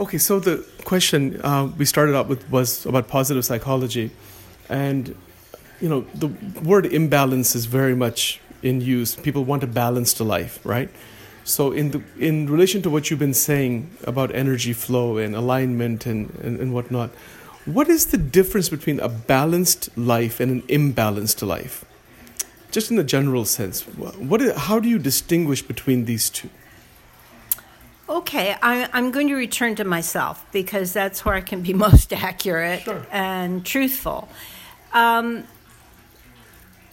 Okay, so the question uh, we started out with was about positive psychology, and you know the word imbalance is very much in use. People want a balanced life, right? So in the in relation to what you've been saying about energy flow and alignment and, and, and whatnot, what is the difference between a balanced life and an imbalanced life? Just in the general sense, what is, how do you distinguish between these two? Okay, I, am going to return to myself because that's where I can be most accurate sure. and truthful. Um,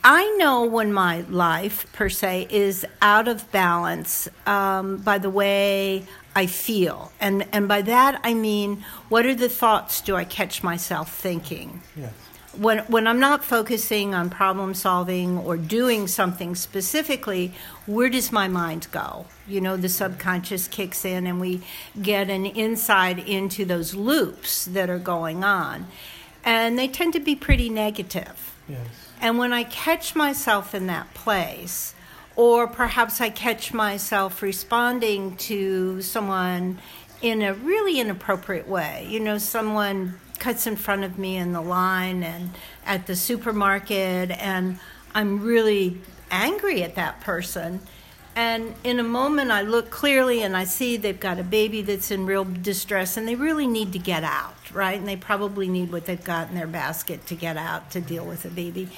I know when my life, per se, is out of balance um, by the way I feel. And, and by that, I mean, what are the thoughts do I catch myself thinking? Yes when when I'm not focusing on problem solving or doing something specifically, where does my mind go? You know, the subconscious kicks in and we get an insight into those loops that are going on. And they tend to be pretty negative. Yes. And when I catch myself in that place, or perhaps I catch myself responding to someone in a really inappropriate way, you know, someone cuts in front of me in the line and at the supermarket, and I'm really angry at that person. And in a moment, I look clearly and I see they've got a baby that's in real distress and they really need to get out, right? And they probably need what they've got in their basket to get out to deal with the baby.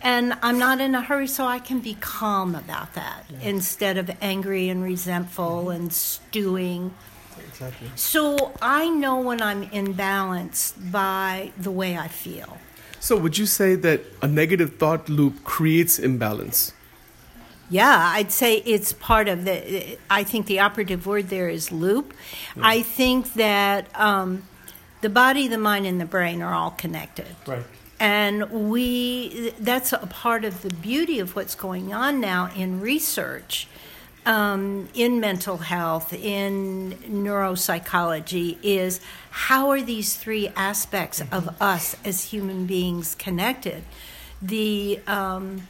And I'm not in a hurry, so I can be calm about that yeah. instead of angry and resentful and stewing. Exactly. So I know when I'm imbalanced by the way I feel. So would you say that a negative thought loop creates imbalance? Yeah, I'd say it's part of the. I think the operative word there is loop. Yeah. I think that um, the body, the mind, and the brain are all connected. Right. And we, that's a part of the beauty of what's going on now in research um, in mental health, in neuropsychology, is how are these three aspects of us as human beings connected? The um,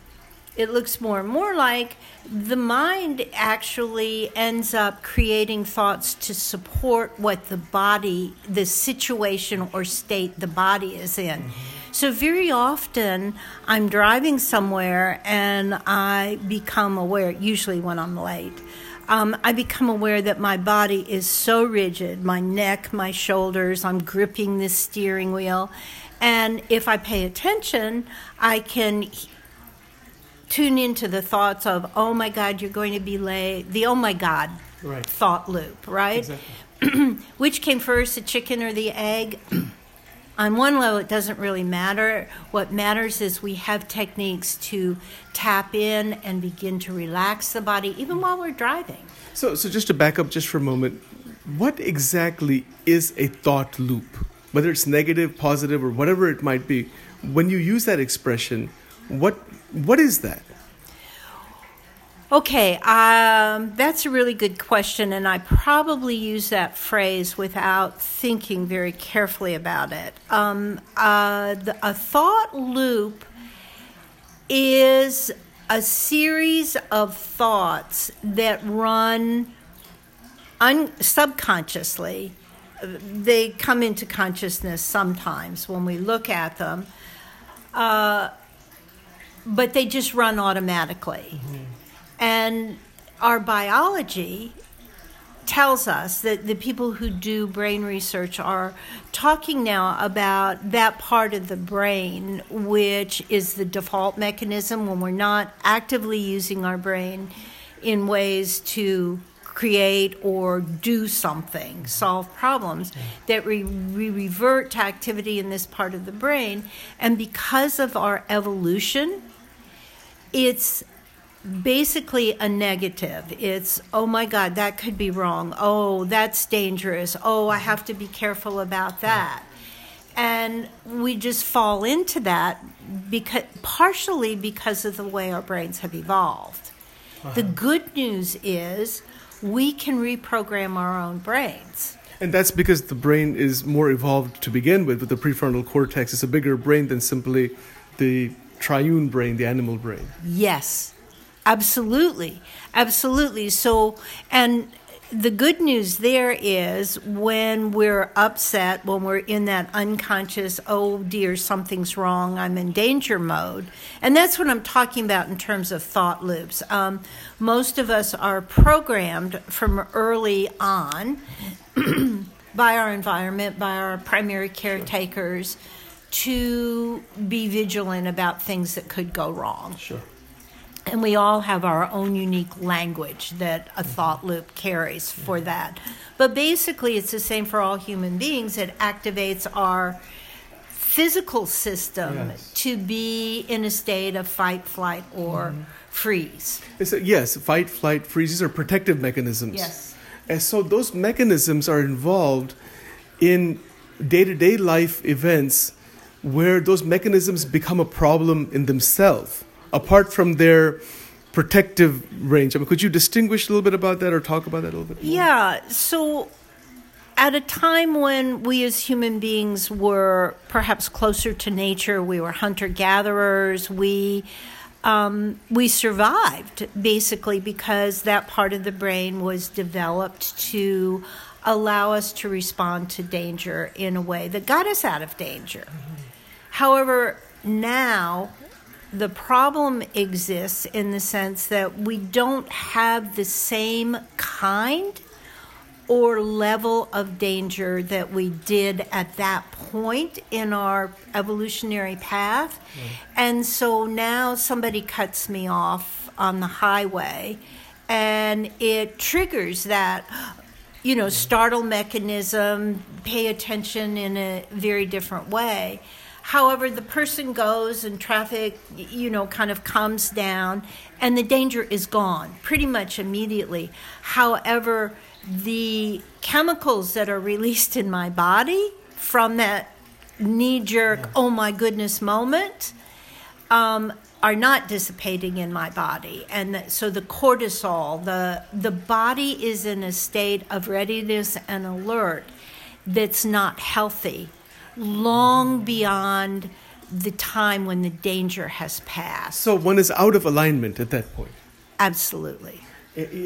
it looks more and more like the mind actually ends up creating thoughts to support what the body, the situation or state the body is in. Mm-hmm. So, very often I'm driving somewhere and I become aware, usually when I'm late, um, I become aware that my body is so rigid my neck, my shoulders, I'm gripping this steering wheel. And if I pay attention, I can tune into the thoughts of, oh my God, you're going to be late, the oh my God right. thought loop, right? Exactly. Which came first, the chicken or the egg? On one level, it doesn't really matter. What matters is we have techniques to tap in and begin to relax the body, even while we're driving. So, so just to back up just for a moment, what exactly is a thought loop? Whether it's negative, positive, or whatever it might be, when you use that expression, what what is that? Okay, um, that's a really good question, and I probably use that phrase without thinking very carefully about it. Um, uh, the, a thought loop is a series of thoughts that run un- subconsciously. They come into consciousness sometimes when we look at them, uh, but they just run automatically. Mm-hmm. And our biology tells us that the people who do brain research are talking now about that part of the brain which is the default mechanism when we're not actively using our brain in ways to create or do something, solve problems, that we, we revert to activity in this part of the brain. And because of our evolution, it's basically a negative. It's, oh my God, that could be wrong. Oh, that's dangerous. Oh, I have to be careful about that. And we just fall into that because partially because of the way our brains have evolved. Uh-huh. The good news is we can reprogram our own brains. And that's because the brain is more evolved to begin with, with the prefrontal cortex. It's a bigger brain than simply the triune brain, the animal brain. Yes, Absolutely. Absolutely. So, and the good news there is when we're upset, when we're in that unconscious, oh dear, something's wrong, I'm in danger mode. And that's what I'm talking about in terms of thought loops. Um, most of us are programmed from early on by our environment, by our primary caretakers, to be vigilant about things that could go wrong. Sure. And we all have our own unique language that a thought loop carries for that. But basically, it's the same for all human beings. It activates our physical system Yes. to be in a state of fight, flight, or mm-hmm. freeze. A- yes, fight, flight, freeze. These are protective mechanisms. Yes. And so those mechanisms are involved in day to day life events where those mechanisms become a problem in themselves, apart from their protective range. I mean, could you distinguish a little bit about that or talk about that a little bit? more? Yeah, so at a time when we as human beings were perhaps closer to nature, we were hunter gatherers, we um, we survived basically because that part of the brain was developed to allow us to respond to danger in a way that got us out of danger. However, now the problem exists in the sense that we don't have the same kind or level of danger that we did at that point in our evolutionary path. And so now somebody cuts me off on the highway and it triggers that you know startle mechanism pay attention in a very different way however the person goes and traffic you know kind of calms down and the danger is gone pretty much immediately. However the chemicals that are released in my body from that knee jerk oh my goodness moment um, are not dissipating in my body, and that, so the cortisol, the the body is in a state of readiness and alert that's not healthy, long beyond the time when the danger has passed. So one is out of alignment at that point. Absolutely.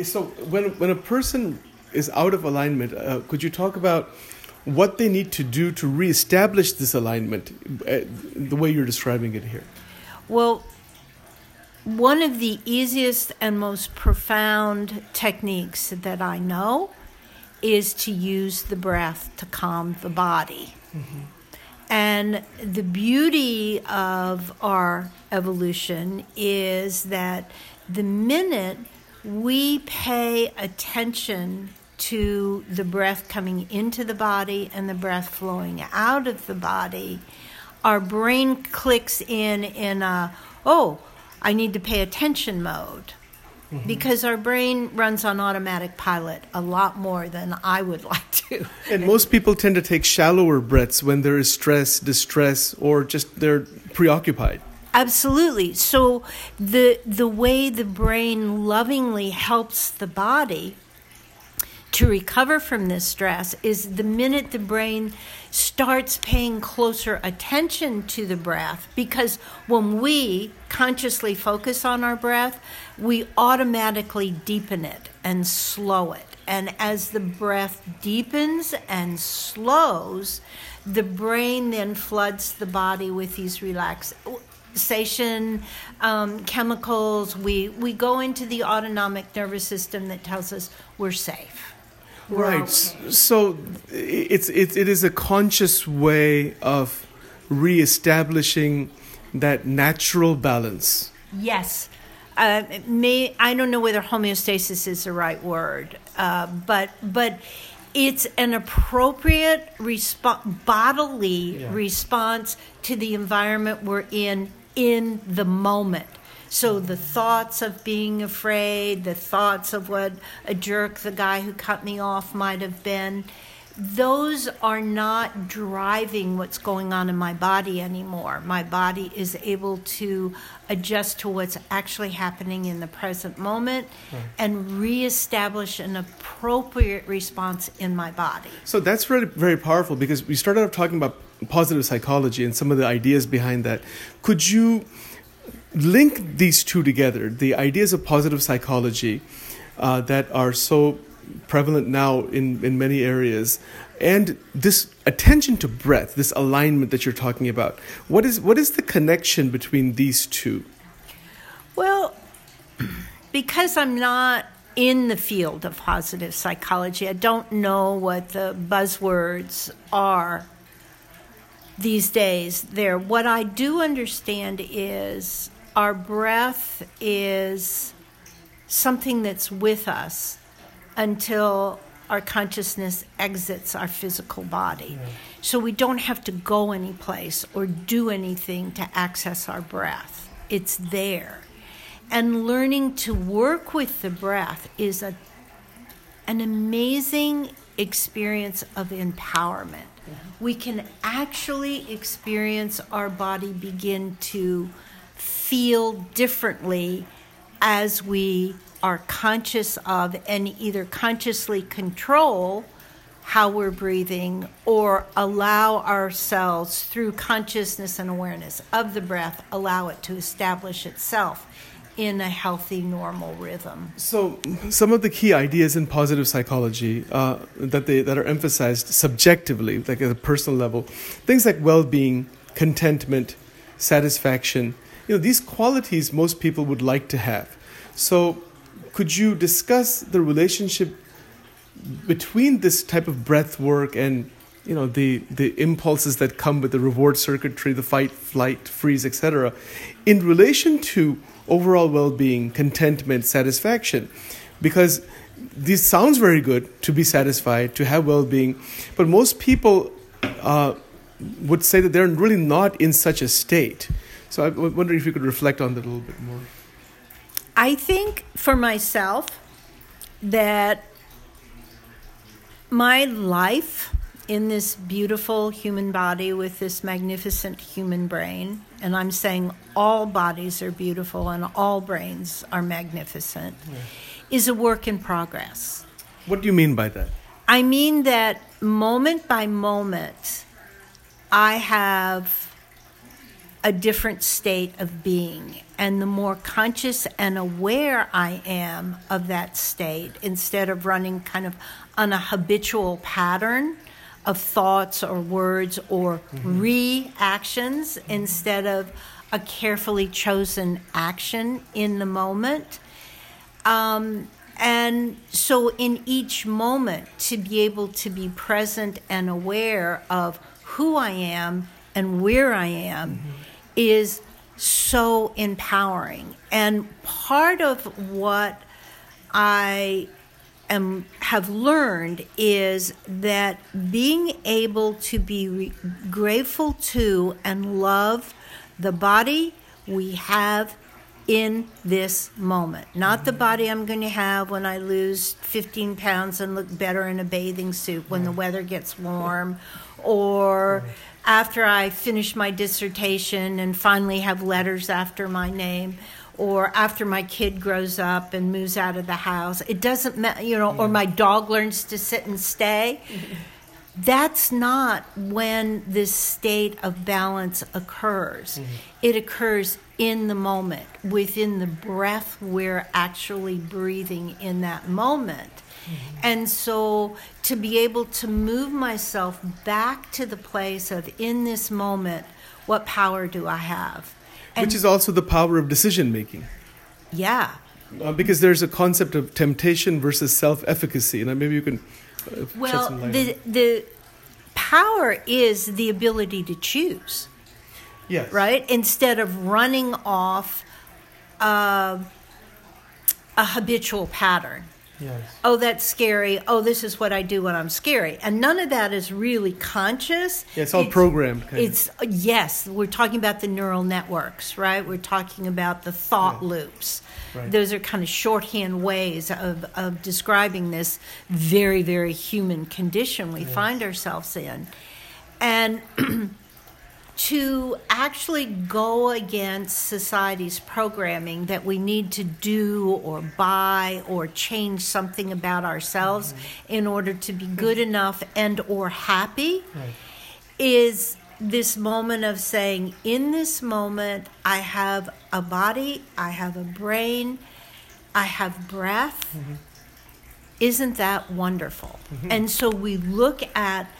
So when when a person is out of alignment, uh, could you talk about what they need to do to reestablish this alignment, uh, the way you're describing it here? Well, one of the easiest and most profound techniques that I know is to use the breath to calm the body. And the beauty of our evolution is that the minute we pay attention to the breath coming into the body and the breath flowing out of the body, our brain clicks in in a, oh, I need to pay attention mode. Mm-hmm. Because our brain runs on automatic pilot a lot more than I would like to. And most people tend to take shallower breaths when there is stress, distress, or just they're preoccupied. Absolutely. So the the way the brain lovingly helps the body to recover from this stress is the minute the brain starts paying closer attention to the breath because when we consciously focus on our breath, we automatically deepen it and slow it. And as the breath deepens and slows, the brain then floods the body with these relaxation um, chemicals. We, we go into the autonomic nervous system that tells us we're safe. We're Right. okay. So it's it, it is a conscious way of reestablishing that natural balance. Yes. Uh, may I don't know whether homeostasis is the right word, uh, but but it's an appropriate bodily Yeah. response to the environment we're in in the moment. So the thoughts of being afraid, the thoughts of what a jerk the guy who cut me off might have been, those are not driving what's going on in my body anymore. My body is able to adjust to what's actually happening in the present moment and reestablish an appropriate response in my body. So that's really very powerful because we started off talking about positive psychology and some of the ideas behind that. Could you link these two together? The ideas of positive psychology uh, that are so prevalent now in, in many areas. And this attention to breath, this alignment that you're talking about, what is, what is the connection between these two? Well, because I'm not in the field of positive psychology, I don't know what the buzzwords are these days there. What I do understand is our breath is something that's with us until our consciousness exits our physical body. Yeah. So we don't have to go anyplace or do anything to access our breath. It's there. And learning to work with the breath is a, an amazing experience of empowerment. Yeah. We can actually experience our body begin to feel differently as we are conscious of and either consciously control how we're breathing or allow ourselves through consciousness and awareness of the breath allow it to establish itself in a healthy normal rhythm. So some of the key ideas in positive psychology uh, that they that are emphasized subjectively like at a personal level things like well-being contentment satisfaction you know these qualities most people would like to have. So, could you discuss the relationship between this type of breath work and you know the the impulses that come with the reward circuitry, the fight, flight, freeze, etc., in relation to overall well-being, contentment, satisfaction, because this sounds very good to be satisfied, to have well-being, but most people uh, would say that they're really not in such a state. So I wonder if you could reflect on that a little bit more. I think for myself that my life in this beautiful human body with this magnificent human brain, and I'm saying all bodies are beautiful and all brains are magnificent, yeah. is a work in progress. What do you mean by that? I mean that moment by moment, I have a different state of being. And the more conscious and aware I am of that state, instead of running kind of on a habitual pattern of thoughts or words or mm-hmm. reactions, instead of a carefully chosen action in the moment. Um, and so, in each moment, to be able to be present and aware of who I am and where I am. Mm-hmm is so empowering. And part of what I am have learned is that being able to be re- grateful to and love the body we have in this moment. Not the mm-hmm. body I'm going to have when I lose 15 pounds and look better in a bathing suit when the mm-hmm. weather gets warm or mm-hmm. After I finish my dissertation and finally have letters after my name, or after my kid grows up and moves out of the house. It doesn't matter, you know, or my dog learns to sit and stay. That's not when this state of balance occurs. Mm-hmm. It occurs in the moment, within the breath we're actually breathing in that moment. Mm-hmm. And so to be able to move myself back to the place of in this moment, what power do I have? And Which is also the power of decision making. Yeah. Uh, because there's a concept of temptation versus self efficacy, and maybe you can. Uh, well, the the power is the ability to choose. Yes. Right. Instead of running off uh, a habitual pattern. Yes. Oh, that's scary. Oh, this is what I do when I'm scary. And none of that is really conscious. Yeah, it's all it's, programmed. it's of. yes, we're talking about the neural networks, right? We're talking about the thought yeah. loops. Right. Those are kind of shorthand ways of, of describing this very, very human condition we yes. find ourselves in. And to actually go against society's programming that we need to do or buy or change something about ourselves mm-hmm. in order to be good enough and or happy right. is this moment of saying in this moment i have a body i have a brain i have breath mm-hmm. Isn't that wonderful? And so we look at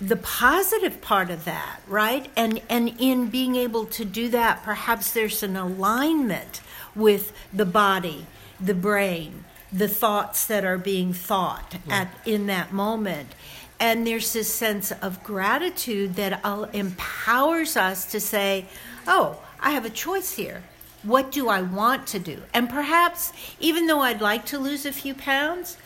the positive part of that, right? And and in being able to do that, perhaps there's an alignment with the body, the brain, the thoughts that are being thought at in that moment. And there's this sense of gratitude that empowers us to say, "Oh, I have a choice here. What do I want to do?" And perhaps even though I'd like to lose a few pounds,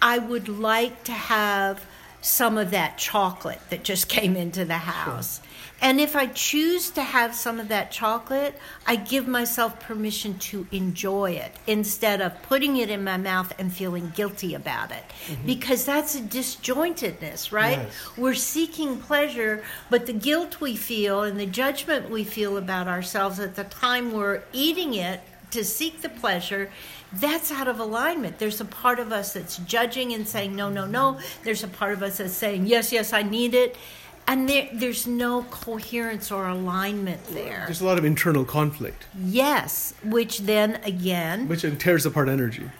I would like to have some of that chocolate that just came into the house. And if I choose to have some of that chocolate, I give myself permission to enjoy it instead of putting it in my mouth and feeling guilty about it. Mm-hmm. Because that's a disjointedness, right? Yes. We're seeking pleasure, but the guilt we feel and the judgment we feel about ourselves at the time we're eating it to seek the pleasure, that's out of alignment. There's a part of us that's judging and saying, no, no, no. There's a part of us that's saying, yes, yes, I need it. And there, there's no coherence or alignment there. There's a lot of internal conflict, Yes, which then again, which tears apart energy.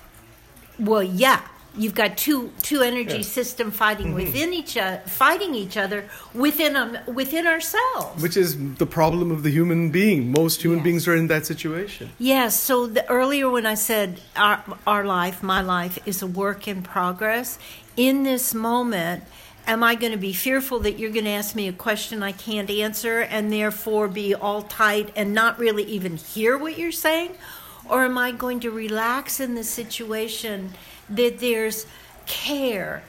well, yeah, you've got two two energy Yes. system fighting within each other, fighting each other within um, within ourselves. Which is the problem of the human being. Most human Yes. beings are in that situation. Yes. So the, earlier when I said our, our life, my life is a work in progress, in this moment, am I going to be fearful that you're going to ask me a question I can't answer and therefore be all tight and not really even hear what you're saying? Or am I going to relax in the situation that there's care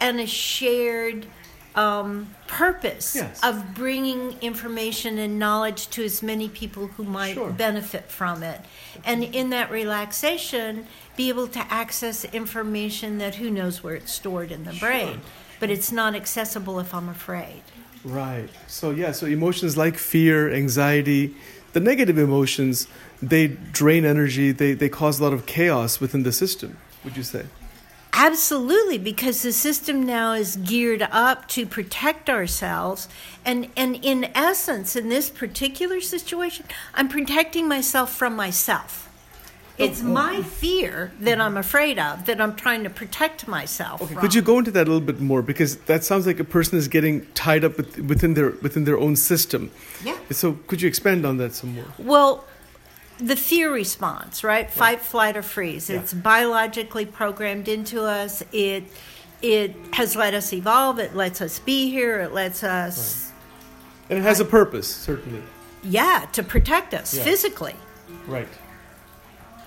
and a shared um, purpose Yes. of bringing information and knowledge to as many people who might Sure. benefit from it. And in that relaxation, be able to access information that who knows where it's stored in the brain. But it's not accessible if I'm afraid. Right. So yeah, so emotions like fear, anxiety, the negative emotions, they drain energy, they, they cause a lot of chaos within the system, would you say? Absolutely, because the system now is geared up to protect ourselves. And, and in essence, in this particular situation, I'm protecting myself from myself. Oh, it's oh. my fear that I'm afraid of, that I'm trying to protect myself Okay, from. could you go into that a little bit more because that sounds like a person is getting tied up with, within their within their own system. Yeah. So could you expand on that some more? Well, the fear response, right? Fight, flight, or freeze. Yeah. It's biologically programmed into us. It it has let us evolve. It lets us be here. It lets us, And it has a purpose, certainly. yeah, to protect us Yeah. physically. Right.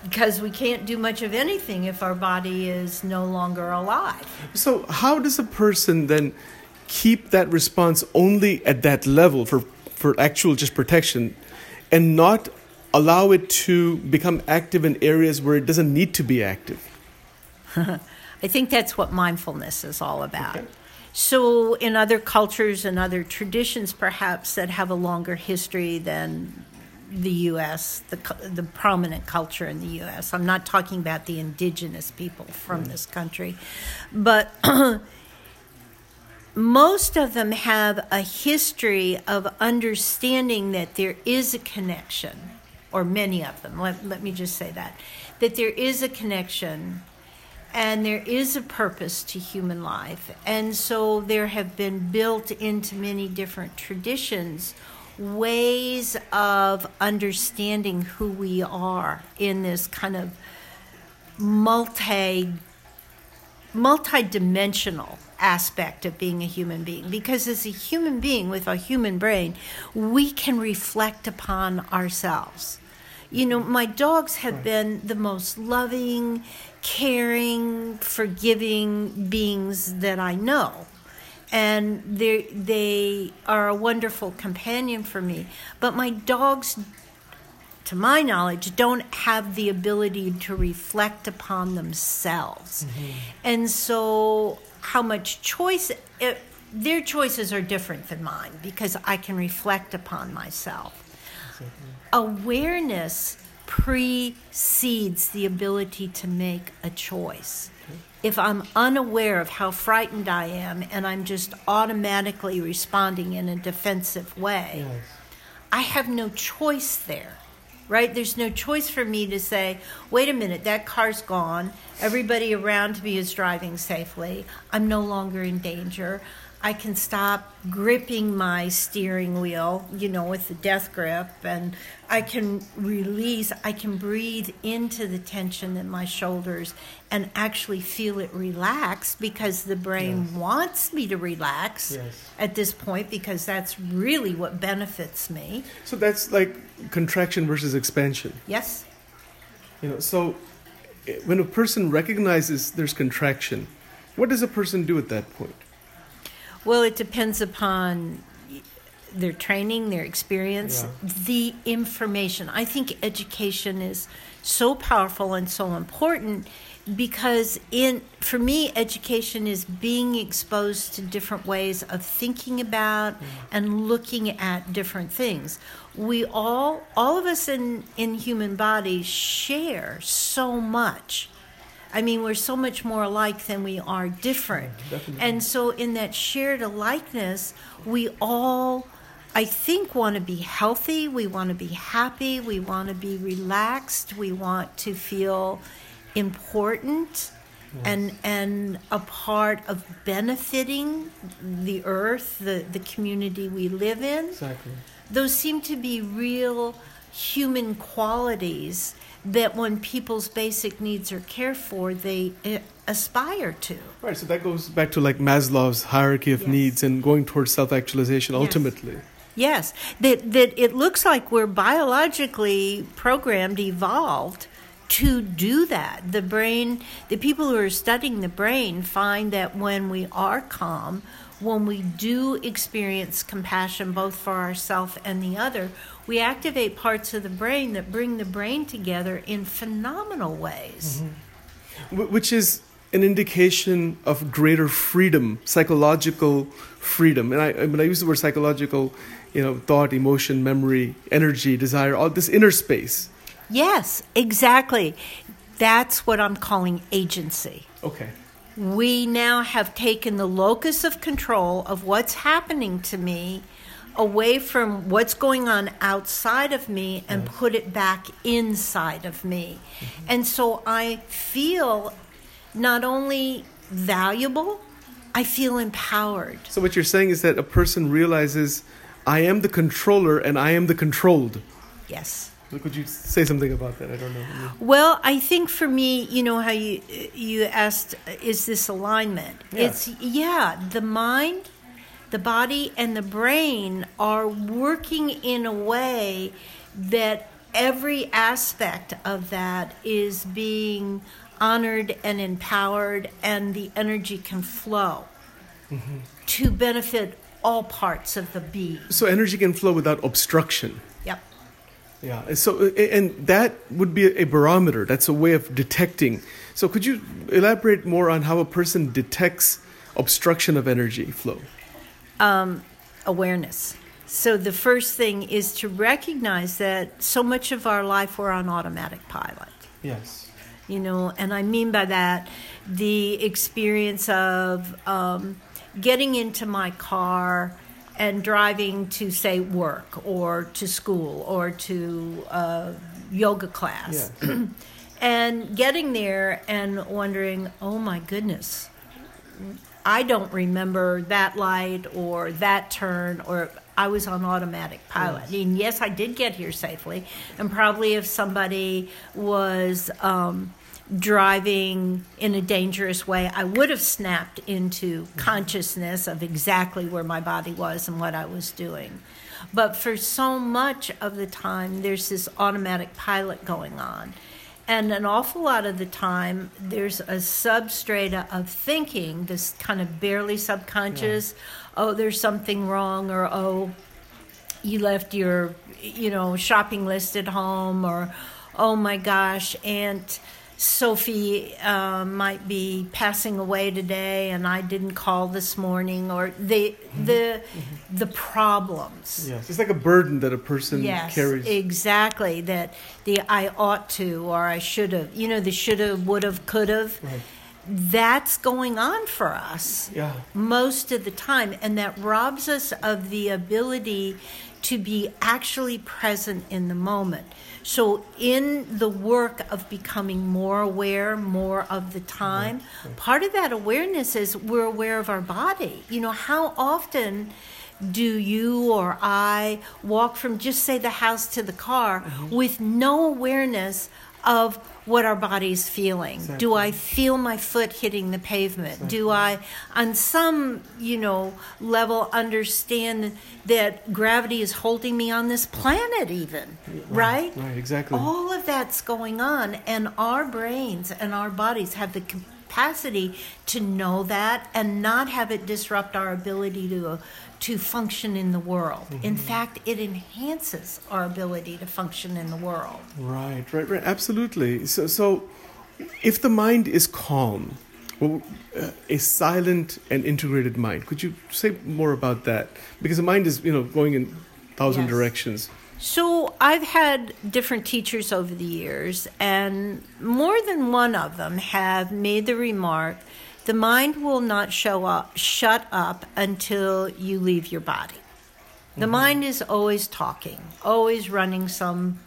Because we can't do much of anything if our body is no longer alive. So how does a person then keep that response only at that level for for actual just protection and not allow it to become active in areas where it doesn't need to be active? I think that's what mindfulness is all about. Okay. So, in other cultures and other traditions, perhaps that have a longer history than the U.S., the the prominent culture in the U.S. I'm not talking about the indigenous people from mm-hmm. this country, but most of them have a history of understanding that there is a connection, or many of them. Let, let me just say that that there is a connection and there is a purpose to human life. And so there have been built into many different traditions ways of understanding who we are in this kind of multi multi-dimensional aspect of being a human being because as a human being with a human brain we can reflect upon ourselves you know my dogs have been the most loving caring forgiving beings that i know and they they are a wonderful companion for me but my dogs to my knowledge, don't have the ability to reflect upon themselves. Mm-hmm. And so, how much choice, it, their choices are different than mine because I can reflect upon myself. Awareness precedes the ability to make a choice. If I'm unaware of how frightened I am and I'm just automatically responding in a defensive way, I have no choice there, right? There's no choice for me to say, wait a minute, that car's gone. Everybody around me is driving safely. I'm no longer in danger. I can stop gripping my steering wheel, you know, with the death grip, and I can release, I can breathe into the tension in my shoulders and actually feel it relax because the brain Yes. wants me to relax Yes. at this point because that's really what benefits me. So that's like contraction versus expansion. Yes? You know, so eh, when a person recognizes there's contraction, what does a person do at that point? Well, it depends upon their training, their experience, Yeah. the information. I think education is so powerful and so important because in for me education is being exposed to different ways of thinking about and looking at different things. We all all of us in in human bodies share so much. I mean, we're so much more alike than we are different. definitely. And so, in that shared alikeness, we all, I think, want to be healthy. We want to be happy. We want to be relaxed. We want to feel important and and a part of benefiting the earth, the, the community we live in Exactly. those seem to be real human qualities that when people's basic needs are cared for, they uh, aspire to. Right. So that goes back to like Maslow's hierarchy of Yes. needs and going towards self-actualization Yes. ultimately. Yes, that that it looks like we're biologically programmed, evolved to do that. The brain, the people who are studying the brain find that when we are calm, when we do experience compassion both for ourselves and the other, we activate parts of the brain that bring the brain together in phenomenal ways. Mm-hmm. Wh- which is an indication of greater freedom, psychological freedom. And I, I- when I use the word psychological, you know, thought, emotion, memory, energy, desire, all this inner space. Yes, exactly. That's what I'm calling agency. Okay. We now have taken the locus of control of what's happening to me away from what's going on outside of me and put it back inside of me. Mm-hmm. And so I feel not only valuable, I feel empowered. So what you're saying is that a person realizes, I am the controller and I am the controlled. Yes. Could you say something about that? I don't know. Well, I think for me, you know how you you asked, is this alignment? Yeah. It's yeah, the mind, the body, and the brain are working in a way that every aspect of that is being honored and empowered, and the energy can flow mm-hmm. to benefit all parts of the being. So energy can flow without obstruction. Yeah. and So and that would be a barometer. That's a way of detecting. So could you elaborate more on how a person detects obstruction of energy flow? um, awareness. So the first thing is to recognize that so much of our life we're on automatic pilot. Yes. You know, and I mean by that the experience of um, getting into my car and driving to say work or to school or to uh, yoga class Yeah. and getting there and wondering, oh my goodness, I don't remember that light or that turn or I was on automatic pilot. Yes. And yes, I did get here safely. And probably if somebody was um, driving in a dangerous way, I would have snapped into consciousness of exactly where my body was and what I was doing. But for so much of the time, there's this automatic pilot going on. And an awful lot of the time, there's a substrata of thinking, this kind of barely subconscious, oh, there's something wrong, or oh, you left your, you know, shopping list at home, or oh my gosh, Aunt Sophie uh, might be passing away today, and I didn't call this morning, or the the the problems. Yes. It's like a burden that a person Yes, carries. exactly. That the I ought to or I should have, you know, the should have, would have, could have. Right. that's going on for us Yeah. most of the time, and that robs us of the ability to be actually present in the moment. So, in the work of becoming more aware more of the time, mm-hmm. part of that awareness is we're aware of our body. You know, how often do you or I walk from just say the house to the car mm-hmm. with no awareness of what our body's feeling? Do I feel my foot hitting the pavement? Do I, on some, you know, level, understand that gravity is holding me on this planet, even, right? Right, exactly. All of that's going on, and our brains and our bodies have the capacity to know that and not have it disrupt our ability to to function in the world. In fact, it enhances our ability to function in the world. Right, right, right. Absolutely. So, so if the mind is calm, well, uh, a silent and integrated mind, could you say more about that? Because the mind is, you know, going in thousand Yes. directions. So I've had different teachers over the years, and more than one of them have made the remark: the mind will not show up, shut up until you leave your body. The mm-hmm. mind is always talking, always running some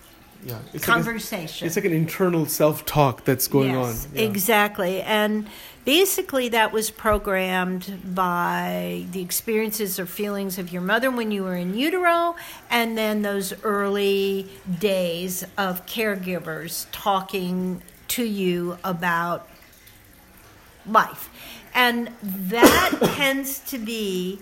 Yeah, it's conversation. Like a, it's like an internal self-talk that's going yes, on. Yeah. Exactly. And basically, that was programmed by the experiences or feelings of your mother when you were in utero, and then those early days of caregivers talking to you about life. And that tends to be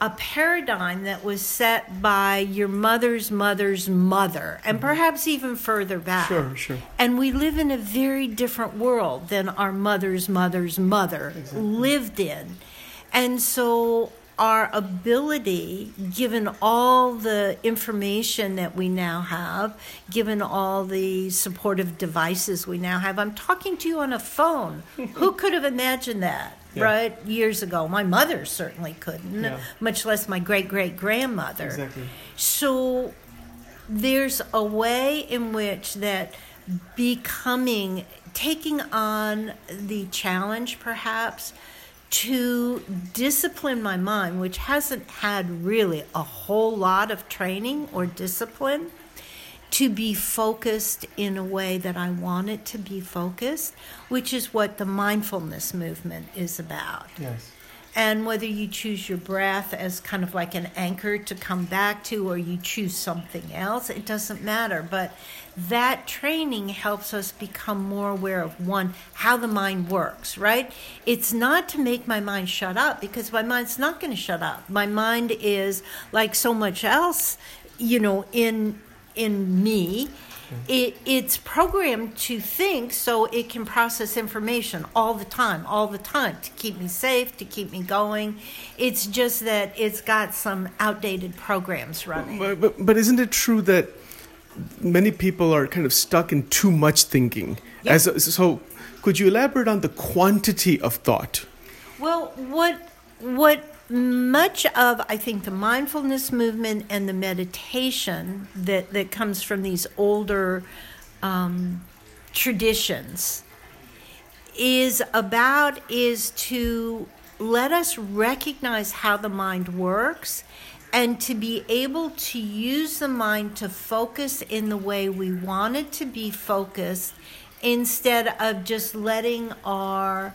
a paradigm that was set by your mother's mother's mother, and mm-hmm. perhaps even further back. Sure, sure. And we live in a very different world than our mother's mother's mother lived in. And so our ability, given all the information that we now have, given all the supportive devices we now have, I'm talking to you on a phone. Who could have imagined that? Yeah. Right years ago, my mother certainly couldn't, Yeah. much less my great great grandmother. Exactly. So there's a way in which that becoming taking on the challenge perhaps to discipline my mind which hasn't had really a whole lot of training or discipline to be focused in a way that I want it to be focused which is what the mindfulness movement is about Yes. And whether you choose your breath as kind of like an anchor to come back to or you choose something else, it doesn't matter. But that training helps us become more aware of one, how the mind works, right? It's not to make my mind shut up because my mind's not going to shut up. My mind is like so much else, you know, in in me. It, it's programmed to think so it can process information all the time, all the time to keep me safe, to keep me going. It's just that it's got some outdated programs running. But, but, but isn't it true that many people are kind of stuck in too much thinking? Yeah. As so, could you elaborate on the quantity of thought? Well, what what much of I think the mindfulness movement and the meditation that that comes from these older um, traditions is about is to let us recognize how the mind works and to be able to use the mind to focus in the way we want it to be focused instead of just letting our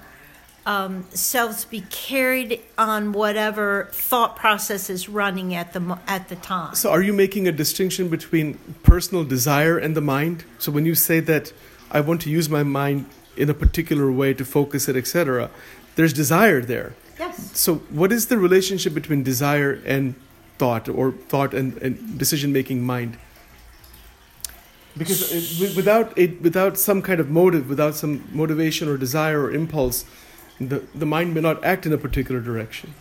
um, selves be carried on whatever thought process is running at the at the time. So, are you making a distinction between personal desire and the mind? So, when you say that I want to use my mind in a particular way to focus it, etc., there's desire there. Yes. So, what is the relationship between desire and thought, or thought and, and decision-making mind? Because it, without it, without some kind of motive, without some motivation or desire or impulse, the the mind may not act in a particular direction.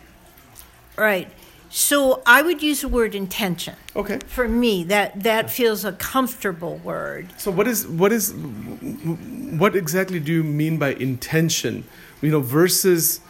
Right. So I would use the word intention. Okay. For me, that that feels a comfortable word. So what is what is what exactly do you mean by intention? You know, versus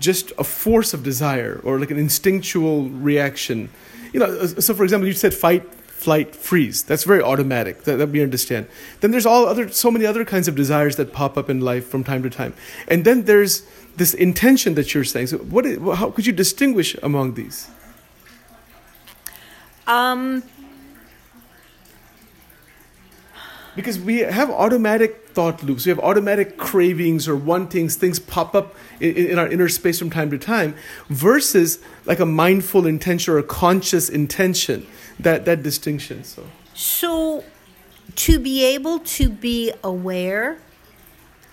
just a force of desire or like an instinctual reaction. You know, so for example, you said fight, flight, freeze. That's very automatic. That, that we understand. Then there's all other, so many other kinds of desires that pop up in life from time to time, and then there's this intention that you're saying. So, what? Is, how could you distinguish among these? Um, because we have automatic thought loops we have automatic cravings or wantings things pop up in, in, our inner space from time to time versus like a mindful intention or a conscious intention that that distinction so so to be able to be aware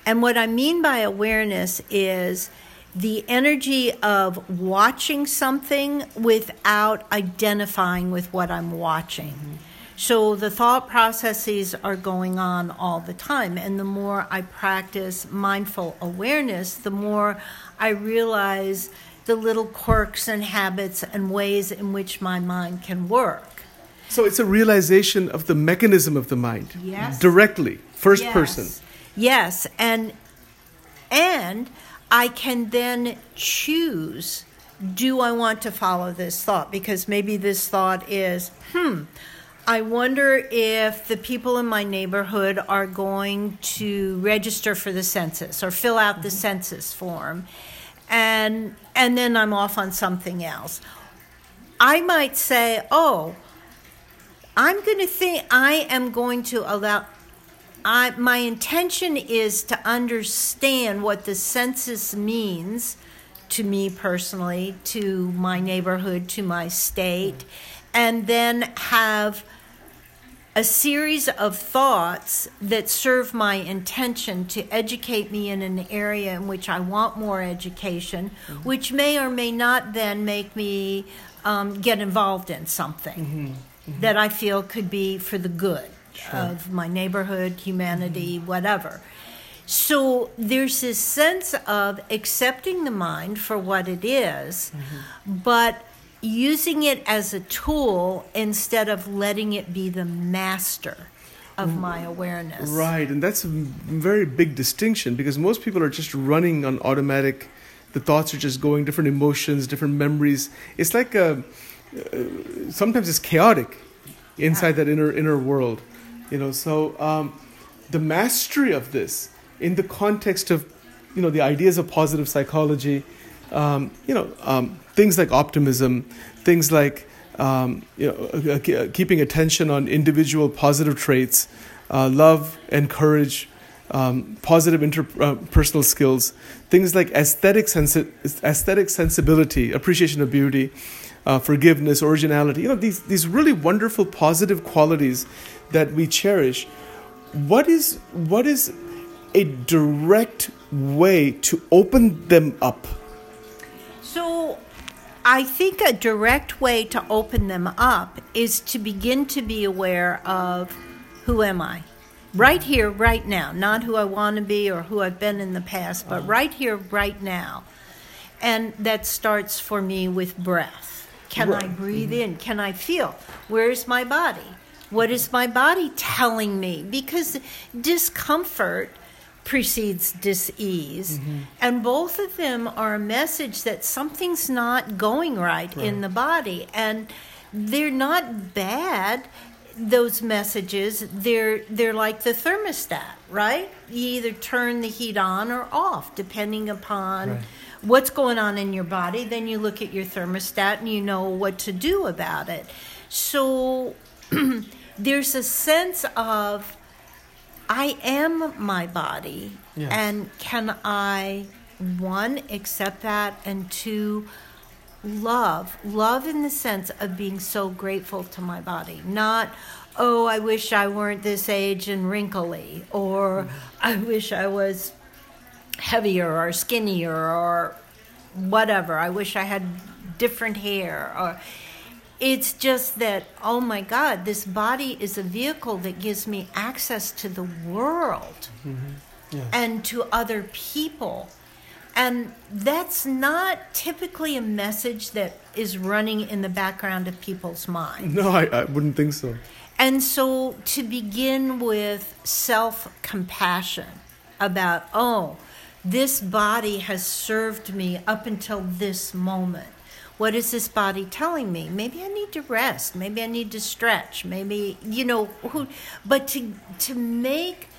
and what i mean by awareness is the energy of watching something without identifying with what i'm watching mm-hmm so the thought processes are going on all the time. And the more I practice mindful awareness, the more I realize the little quirks and habits and ways in which my mind can work. So it's a realization of the mechanism of the mind. Yes. Directly, first yes. person. Yes, and and I can then choose do I want to follow this thought because maybe this thought is, hmm, I wonder if the people in my neighborhood are going to register for the census or fill out the mm-hmm. census form. And and then I'm off on something else. I might say, "Oh, I'm going to think I am going to allow I, my intention is to understand what the census means to me personally, to my neighborhood, to my state, and then have a series of thoughts that serve my intention to educate me in an area in which I want more education, mm-hmm. which may or may not then make me um, get involved in something mm-hmm. Mm-hmm. that I feel could be for the good sure. of my neighborhood, humanity, mm-hmm. whatever. So there's this sense of accepting the mind for what it is, mm-hmm. but using it as a tool instead of letting it be the master of my awareness. Right, and that's a very big distinction because most people are just running on automatic. The thoughts are just going, different emotions, different memories. It's like a, uh, sometimes it's chaotic inside yeah. that inner inner world, you know. So um, the mastery of this in the context of, you know, the ideas of positive psychology, um, you know, um, things like optimism, things like um, you know, uh, uh, keeping attention on individual positive traits, uh, love and courage, um, positive interpersonal uh, skills, things like aesthetic, sensi- aesthetic sensibility, appreciation of beauty, uh, forgiveness, originality. You know, these, these really wonderful positive qualities that we cherish. What is, what is a direct way to open them up? So I think a direct way to open them up is to begin to be aware of who am I? Right here, right now. Not who I want to be or who I've been in the past, but right here, right now. And that starts for me with breath. Can right. I breathe mm-hmm. in? Can I feel? Where's my body? What is my body telling me? Because discomfort precedes dis-ease. Mm-hmm. and both of them are a message that something's not going right, right, in the body. And they're not bad those messages. They're they're like the thermostat right? You either turn the heat on or off depending upon right. what's going on in your body. Then you look at your thermostat and you know what to do about it. So there's a sense of I am my body. Yes. And can I, one, accept that, and two, love? Love in the sense of being so grateful to my body, not, oh, I wish I weren't this age and wrinkly, or mm-hmm. I wish I was heavier or skinnier or whatever. I wish I had different hair or it's just that, oh my God, this body is a vehicle that gives me access to the world mm-hmm. yeah. and to other people. And that's not typically a message that is running in the background of people's minds. No, I, I wouldn't think so. And so to begin with self compassion about, oh, this body has served me up until this moment. What is this body telling me? Maybe I need to rest. Maybe I need to stretch. Maybe you know who. But to to make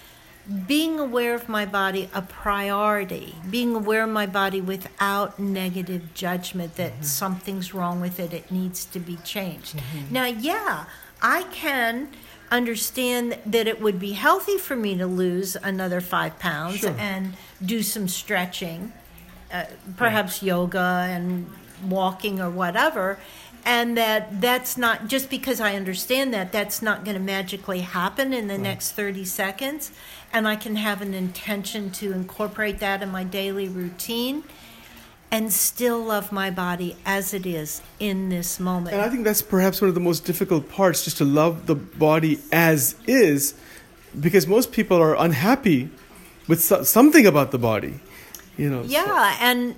being aware of my body a priority, being aware of my body without negative judgment that mm-hmm. something's wrong with it, it needs to be changed. Mm-hmm. Now, yeah, I can understand that it would be healthy for me to lose another five pounds sure. and do some stretching, uh, perhaps yeah. yoga and walking or whatever and that that's not just because I understand that that's not going to magically happen in the right. next 30 seconds and I can have an intention to incorporate that in my daily routine and still love my body as it is in this moment. And I think that's perhaps one of the most difficult parts just to love the body as is because most people are unhappy with something about the body. You know. Yeah, so. and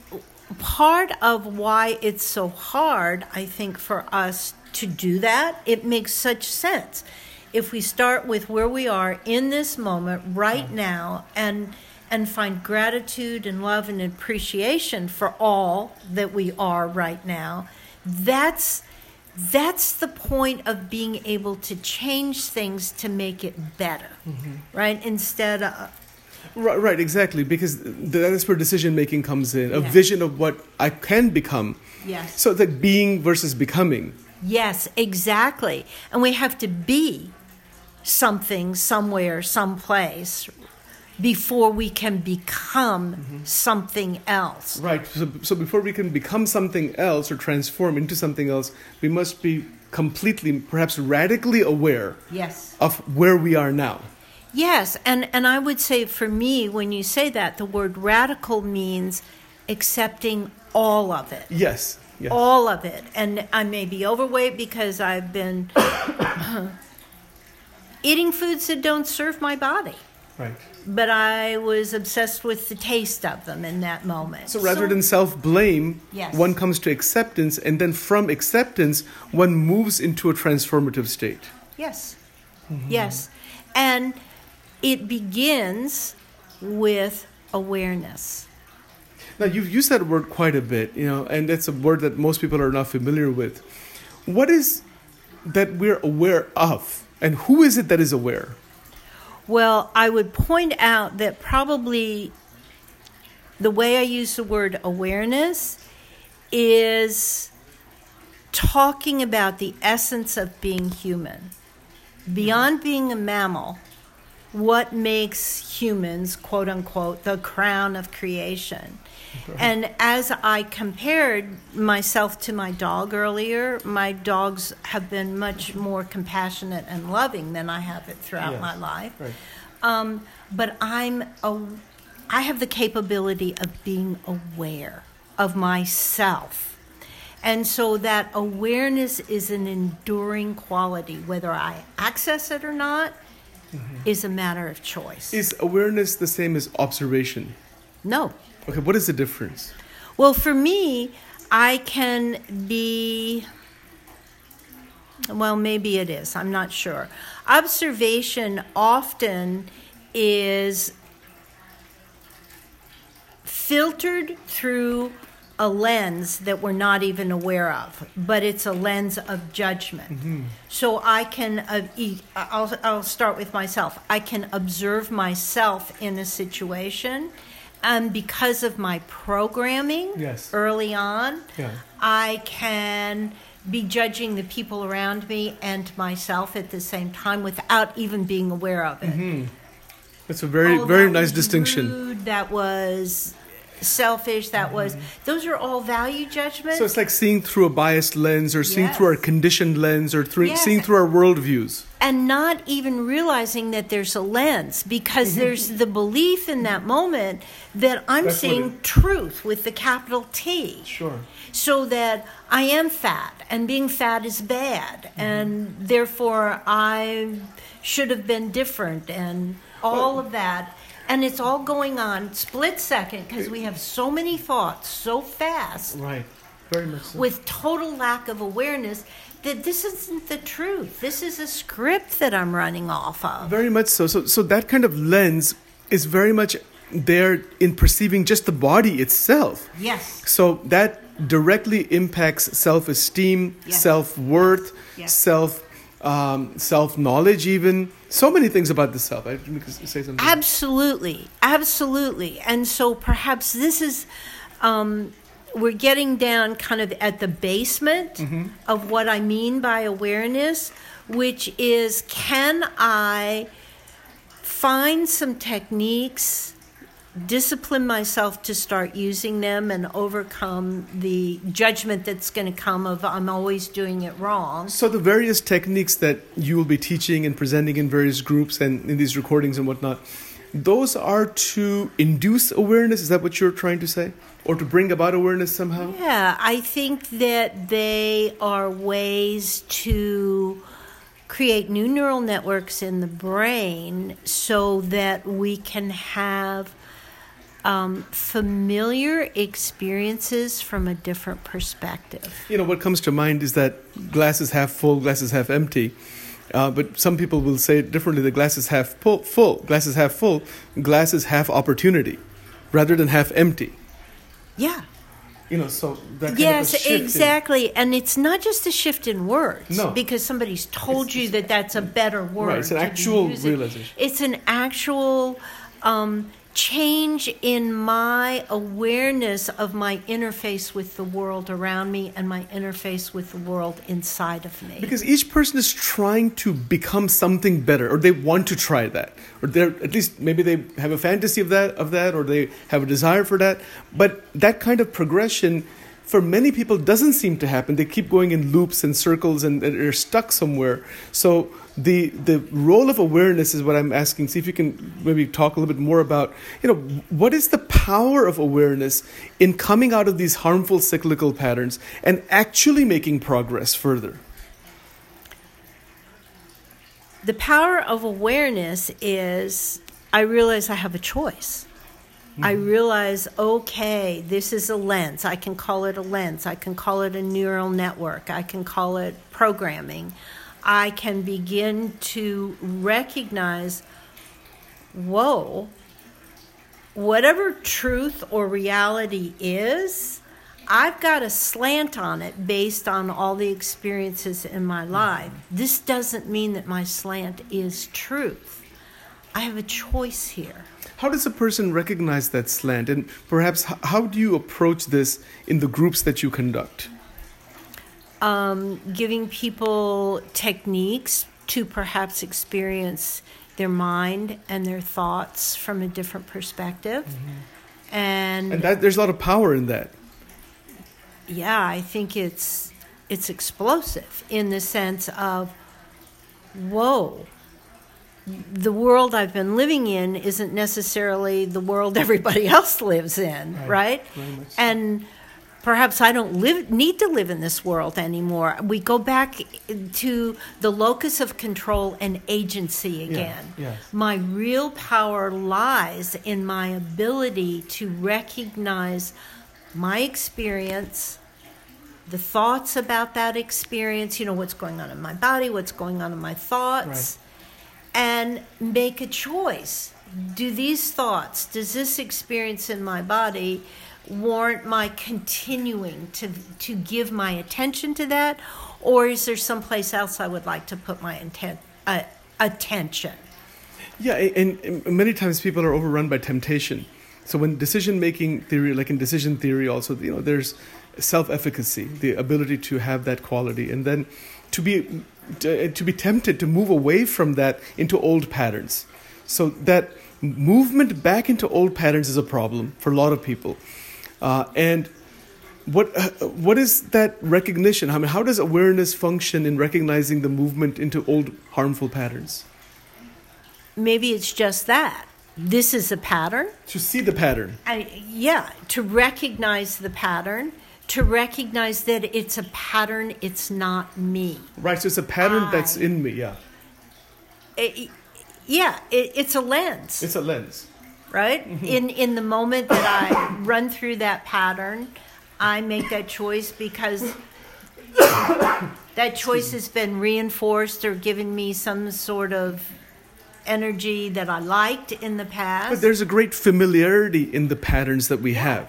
part of why it's so hard, I think, for us to do that, it makes such sense. If we start with where we are in this moment right now and and find gratitude and love and appreciation for all that we are right now, that's that's the point of being able to change things to make it better, mm-hmm. right? Instead of Right, right, exactly, because that's where decision making comes in. A vision of what I can become. Yes. So like being versus becoming. Yes, exactly. And we have to be something, somewhere, someplace, before we can become mm-hmm. something else. Right. So, so before we can become something else or transform into something else, we must be completely, perhaps radically aware yes. of where we are now. Yes, and, and I would say for me, when you say that, the word radical means accepting all of it. Yes. yes. All of it. And I may be overweight because I've been eating foods that don't serve my body. Right. But I was obsessed with the taste of them in that moment. So rather so, than self blame, yes. one comes to acceptance, and then from acceptance, one moves into a transformative state. Yes. Mm-hmm. Yes. And it begins with awareness. Now, you've used that word quite a bit, you know, and it's a word that most people are not familiar with. What is that we're aware of, and who is it that is aware? Well, I would point out that probably the way I use the word awareness is talking about the essence of being human. Beyond being a mammal, what makes humans, quote unquote, the crown of creation. And as I compared myself to my dog earlier, my dogs have been much more compassionate and loving than I have it throughout yes. my life. Right. Um, but I'm a, I have the capability of being aware of myself. And so that awareness is an enduring quality, whether I access it or not mm-hmm. is a matter of choice. Is awareness the same as observation? No. Okay, what is the difference? Well, for me, I can be. Well, maybe it is. I'm not sure. Observation often is filtered through a lens that we're not even aware of, but it's a lens of judgment. Mm-hmm. So I can, uh, I'll, I'll start with myself. I can observe myself in a situation, and because of my programming yes. early on, yeah. I can be judging the people around me and myself at the same time without even being aware of it. Mm-hmm. That's a very, oh, very nice distinction. Rude, that was selfish, that was. Mm-hmm. Those are all value judgments. So it's like seeing through a biased lens or seeing yes. through our conditioned lens or through, yes. seeing through our worldviews. And not even realizing that there's a lens because mm-hmm. there's the belief in that moment that I'm That's seeing it, truth with the capital T. Sure. So that I am fat and being fat is bad mm-hmm. and therefore I should have been different and all well, of that and it's all going on split second because we have so many thoughts so fast right very much so. with total lack of awareness that this isn't the truth this is a script that i'm running off of very much so so so that kind of lens is very much there in perceiving just the body itself. Yes. So that directly impacts self-esteem, Yes. self-worth, Yes. self um, self-knowledge, even so many things about the self. I say something. Absolutely, absolutely. And so perhaps this is, um, we're getting down kind of at the basement of what I mean by awareness, which is can I find some techniques, discipline myself to start using them, and overcome the judgment that's going to come of I'm always doing it wrong. So the various techniques that you will be teaching and presenting in various groups and in these recordings and whatnot, those are to induce awareness. Is that what you're trying to say, or to bring about awareness somehow? Yeah, I think that they are ways to create new neural networks in the brain so that we can have um, familiar experiences from a different perspective. You know what comes to mind is that glasses half full, glasses half empty. Uh, but some people will say it differently. The glass is half full, full, glass is half full, glass is half opportunity, rather than half empty. Yeah. You know, so Yes, shift in- exactly. And it's not just a shift in words No. because somebody's told It's- you that that's a better word. Right, it's an actual realization. It's an actual um, change in my awareness of my interface with the world around me and my interface with the world inside of me. Because each person is trying to become something better, or they want to try that, or they're at least maybe they have a fantasy of that, of that, or they have a desire for that. But that kind of progression, for many people, doesn't seem to happen. They keep going in loops and circles, and they're stuck somewhere. So the the role of awareness is what I'm asking. See if you can maybe talk a little bit more about, you know, what is the power of awareness in coming out of these harmful cyclical patterns and actually making progress further. the power of awareness is I realize I have a choice. I mm-hmm. realize, okay, this is a lens. I can call it a lens. I can call it a neural network. I can call it programming. I can begin to recognize, whoa, whatever truth or reality is, I've got a slant on it based on all the experiences in my mm-hmm. life. This doesn't mean that my slant is truth. I have a choice here. How does a person recognize that slant? And perhaps h- how do you approach this in the groups that you conduct? Um, giving people techniques to perhaps experience their mind and their thoughts from a different perspective. And, And that, there's a lot of power in that. yeah, I think it's it's explosive in the sense of whoa. The world I've been living in isn't necessarily the world everybody else lives in, Right. right? So. And perhaps I don't live need to live in this world anymore. We go back to the locus of control and agency again. yes. My real power lies in my ability to recognize my experience, the thoughts about that experience, you know, what's going on in my body, what's going on in my thoughts, and make a choice. Do these thoughts, does this experience in my body warrant my continuing to, to give my attention to that? Or is there someplace else I would like to put my intent, uh, attention? Yeah, and, and many times people are overrun by temptation. So when decision making theory, like in decision theory, also you know there's self efficacy, the ability to have that quality, and then to be to, to be tempted to move away from that into old patterns. So that movement back into old patterns is a problem for a lot of people, uh, and. What uh, what is that recognition? I mean, how does awareness function in recognizing the movement into old harmful patterns? Maybe it's just that. This is a pattern. To see the pattern. I, yeah, to recognize the pattern, to recognize that it's a pattern, it's not me. Right, so it's a pattern that's in me, yeah. Eh, it- yeah, it, it's a lens, It's a lens. right? Mm-hmm. In in the moment that I run through that pattern, I make that choice because that choice has been reinforced or given me some sort of energy that I liked in the past. But there's a great familiarity in the patterns that we have.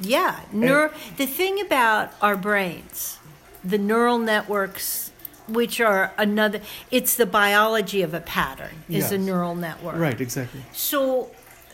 Yeah, neur- the thing about our brains, the neural networks, which are another, it's the biology of a pattern, is a neural network. Right, exactly. So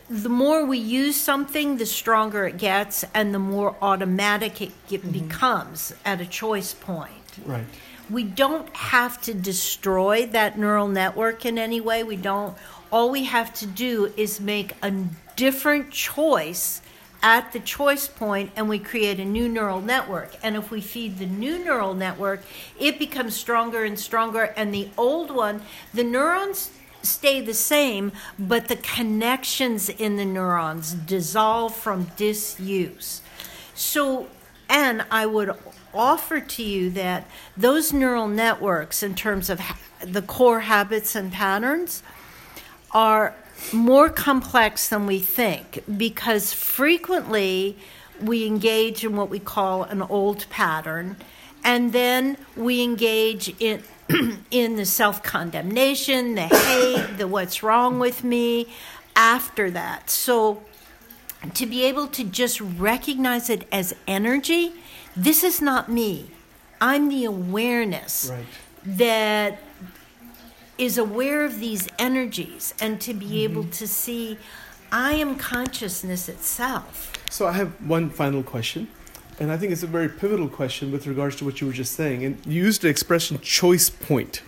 the more we use something, the stronger it gets, and the more automatic it get- mm-hmm. becomes at a choice point. Right. We don't have to destroy that neural network in any way. We don't. All we have to do is make a different choice at the choice point and we create a new neural network. And if we feed the new neural network, it becomes stronger and stronger. And the old one, the neurons stay the same, but the connections in the neurons dissolve from disuse. So, and I would offer to you that those neural networks, in terms of the core habits and patterns, are more complex than we think because frequently we engage in what we call an old pattern and then we engage in in the self-condemnation the hate the what's wrong with me after that so to be able to just recognize it as energy this is not me i'm the awareness Right. that is aware of these energies and to be able mm-hmm. to see I am consciousness itself. So I have one final question, and I think it's a very pivotal question with regards to what you were just saying. And you used the expression choice point,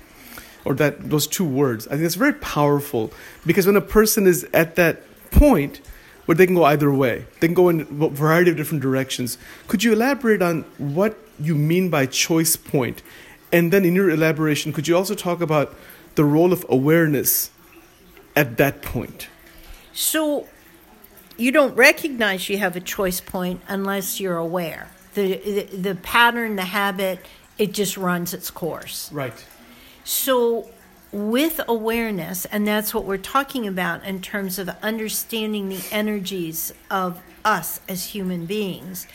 or that those two words. I think it's very powerful because when a person is at that point where they can go either way, they can go in a variety of different directions. Could you elaborate on what you mean by choice point? And then in your elaboration, could you also talk about the role of awareness at that point? So you don't recognize you have a choice point unless you're aware. The, the the pattern, the habit, it just runs its course. Right. So, with awareness, and that's what we're talking about in terms of understanding the energies of us as human beings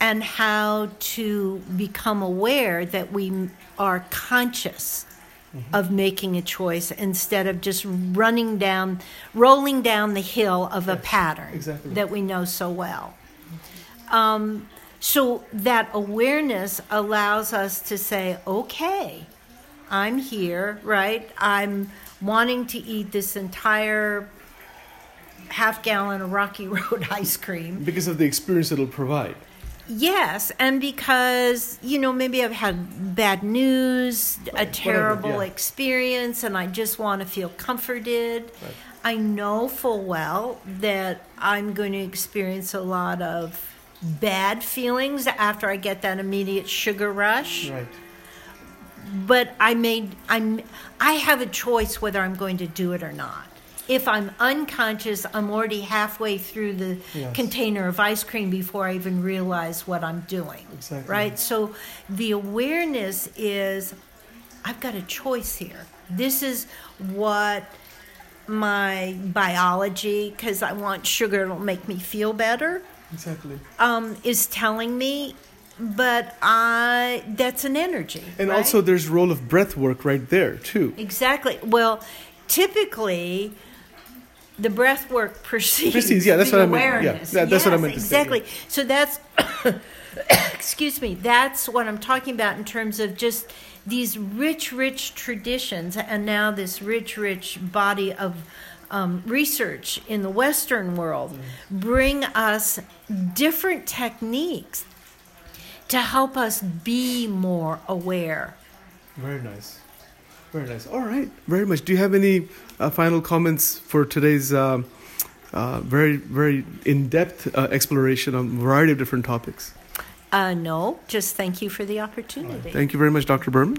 and how to become aware that we are conscious of making a choice instead of just running down, rolling down the hill of a pattern exactly. that we know so well. Um, so that awareness allows us to say, okay, I'm here, right? I'm wanting to eat this entire half gallon of Rocky Road ice cream. Because of the experience it'll provide. Yes, and because, you know, maybe I've had bad news, a terrible whatever, yeah. experience, and I just want to feel comforted. Right. I know full well that I'm going to experience a lot of bad feelings after I get that immediate sugar rush. Right. but I made I'm I have a choice whether I'm going to do it or not. If I'm unconscious, I'm already halfway through the Yes. container of ice cream before I even realize what I'm doing. Exactly. Right? So the awareness is I've got a choice here. This is what my biology, because I want sugar, it'll make me feel better, Exactly. um, is telling me. But I, that's an energy. And right? also, there's role of breath work right there too. Exactly. Well, typically, the breath work precedes, Precedes, yeah, that's what I meant. Yeah, that- that's what I Yes, meant to say, Exactly. So that's, excuse me, that's what I'm talking about in terms of just these rich, rich traditions, and now this rich, rich body of um, research in the Western world Mm. bring us different techniques to help us be more aware. Very nice. Very nice. All right. Very much. Do you have any uh, final comments for today's um uh, very, very in depth uh, exploration on a variety of different topics? Uh, no, just thank you for the opportunity. Thank you very much, Dr. Berman.